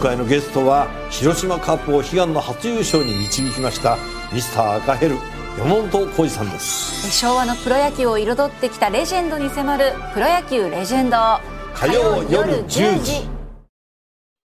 回のゲストは広島カップを悲願の初優勝に導きましたミスター赤ヘル山本浩二さんです。昭和のプロ野球を彩ってきたレジェンドに迫る「プロ野球レジェンド」火曜夜10時。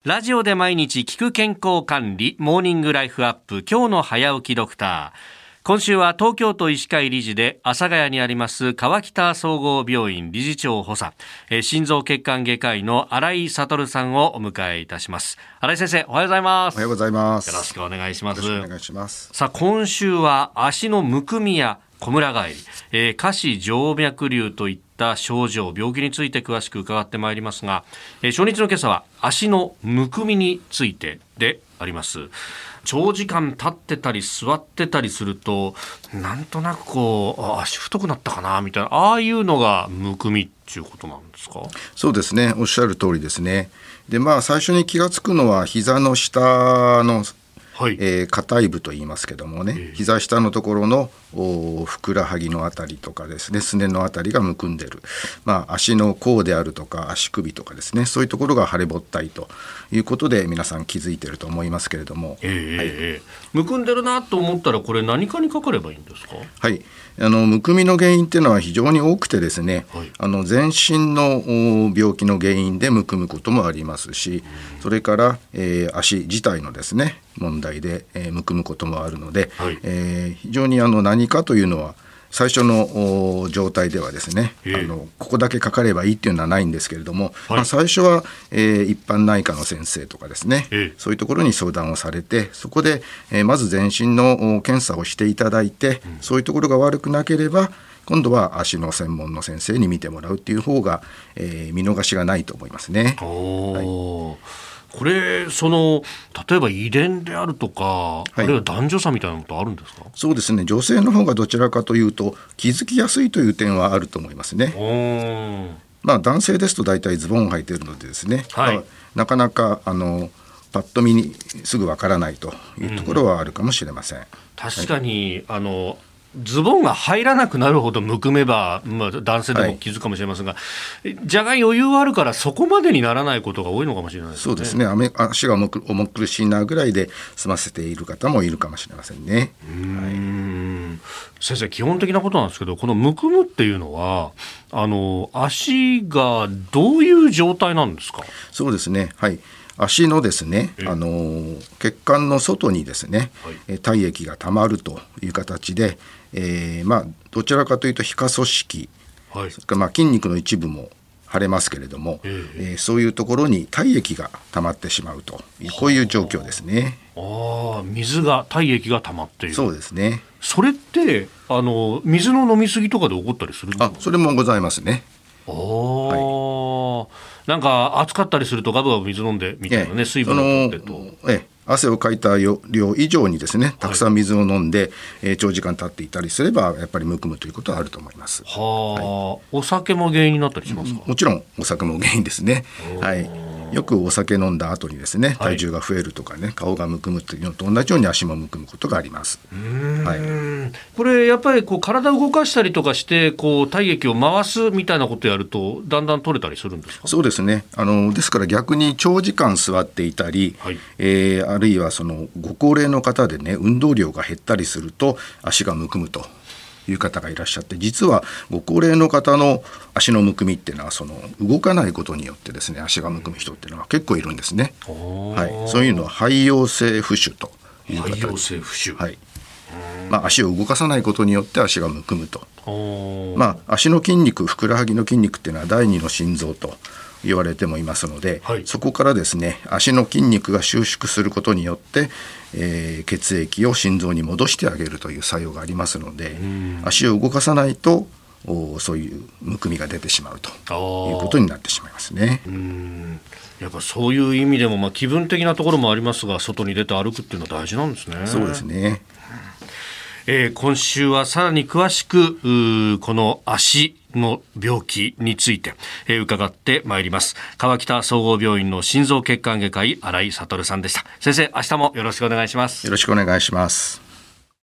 ラジオで毎日聞く健康管理モーニングライフアップ今日の早起きドクター今週は東京都医師会理事で阿佐ヶ谷にあります川北総合病院理事長補佐、えー、心臓血管外科医の新井悟さんをお迎えいたします。新井先生おはようございます。おはようございます。よろしくお願いします。お願いします。さあ今週は足のむくみや小村返り、えー、下肢静脈瘤といった症状病気について詳しく伺ってまいりますが、えー、初日の今朝は足のむくみについてであります。長時間立ってたり座ってたりするとなんとなくこう足太くなったかなみたいなああいうのがむくみっていうことなんですか？そうですね。おっしゃる通りですね。でまあ最初に気が付くのは膝の下のはい、えー、硬い部と言いますけどもね、えー、膝下のところのふくらはぎのあたりとかですねすねのあたりがむくんでる、まあ、足の甲であるとか足首とかですねそういうところが腫れぼったいということで皆さん気づいてると思いますけれども、えーはい、むくんでるなと思ったらこれ何かにかかればいいんですか？はい。あのむくみの原因っていうのは非常に多くてですね、はい、あの全身の病気の原因でむくむこともありますしそれから、えー、足自体のですね問題で、えー、むくむこともあるので、はい、えー、非常にあの何かというのは最初の状態ではですね、あのここだけかかればいいっていうのはないんですけれども、はい、まあ、最初は、えー、一般内科の先生とかですね、そういうところに相談をされてそこで、えー、まず全身の検査をしていただいて、うん、そういうところが悪くなければ今度は足の専門の先生に見てもらうっていう方が、えー、見逃しがないと思いますね。はいこれその例えば遺伝であるとか、はい、あるいは男女差みたいなことあるんですか？そうですね。女性の方がどちらかというと気づきやすいという点はあると思いますね。まあ、男性ですと大体ズボンを履いているのでですね、はい、なかなかあのパッと見にすぐわからないというところはあるかもしれません。うん、確かに、はい、あのズボンが入らなくなるほどむくめば、まあ、男性でも気づくかもしれませんが、はい、じゃが余裕あるからそこまでにならないことが多いのかもしれないですね。そうですね。足が重苦しいなぐらいで済ませている方もいるかもしれませんね。うん。先生基本的なことなんですけどこのむくむっていうのはあの足がどういう状態なんですか？そうですね。はい足のですね、あの血管の外にですね、はい、体液がたまるという形で、えー、まあ、どちらかというと皮下組織、はい、まあ、筋肉の一部も腫れますけれども、えー、えー、そういうところに体液が溜まってしまうというこういう状況ですね。ああ水が体液が溜まっている。そうですね。それってあの水の飲み過ぎとかで起こったりするあそれもございますね。ああ、はい、なんか暑かったりするとガブガブ水飲んでみたいなね、ええ、水分を取ってと。ええ汗をかいた量以上にですねたくさん水を飲んで、はい、えー、長時間経っていたりすればやっぱりむくむということはあると思います。はあ、はい、お酒も原因になったりしますか？もちろんお酒も原因ですね。はい。よくお酒飲んだ後にですね体重が増えるとかね、はい、顔がむくむというのと同じように足もむくむことがあります。はい、これやっぱりこう体を動かしたりとかしてこう体液を回すみたいなことやるとだんだん取れたりするんですか？そうですね。あのですから逆に長時間座っていたり、はい、えー、あるいはそのご高齢の方でね運動量が減ったりすると足がむくむという方がいらっしゃって実はご高齢の方の足のむくみっていうのはその動かないことによってですね足がむくむ人っていうのは結構いるんですね。はい、そういうのは肺陽性浮腫という形。肺陽性浮腫。はい。まあ、足を動かさないことによって足がむくむと、まあ、足の筋肉ふくらはぎの筋肉っていうのは第二の心臓と言われてもいますので、はい、そこからですね足の筋肉が収縮することによって、えー、血液を心臓に戻してあげるという作用がありますので足を動かさないとおそういうむくみが出てしまうということになってしまいますね。やっぱそういう意味でも、まあ、気分的なところもありますが外に出て歩くっていうのは大事なんですね。そうですね。えー、今週はさらに詳しくこの足の病気について、えー、伺ってまいります。川北総合病院の心臓血管外科医新井悟さんでした。先生明日もよろしくお願いします。よろしくお願いします。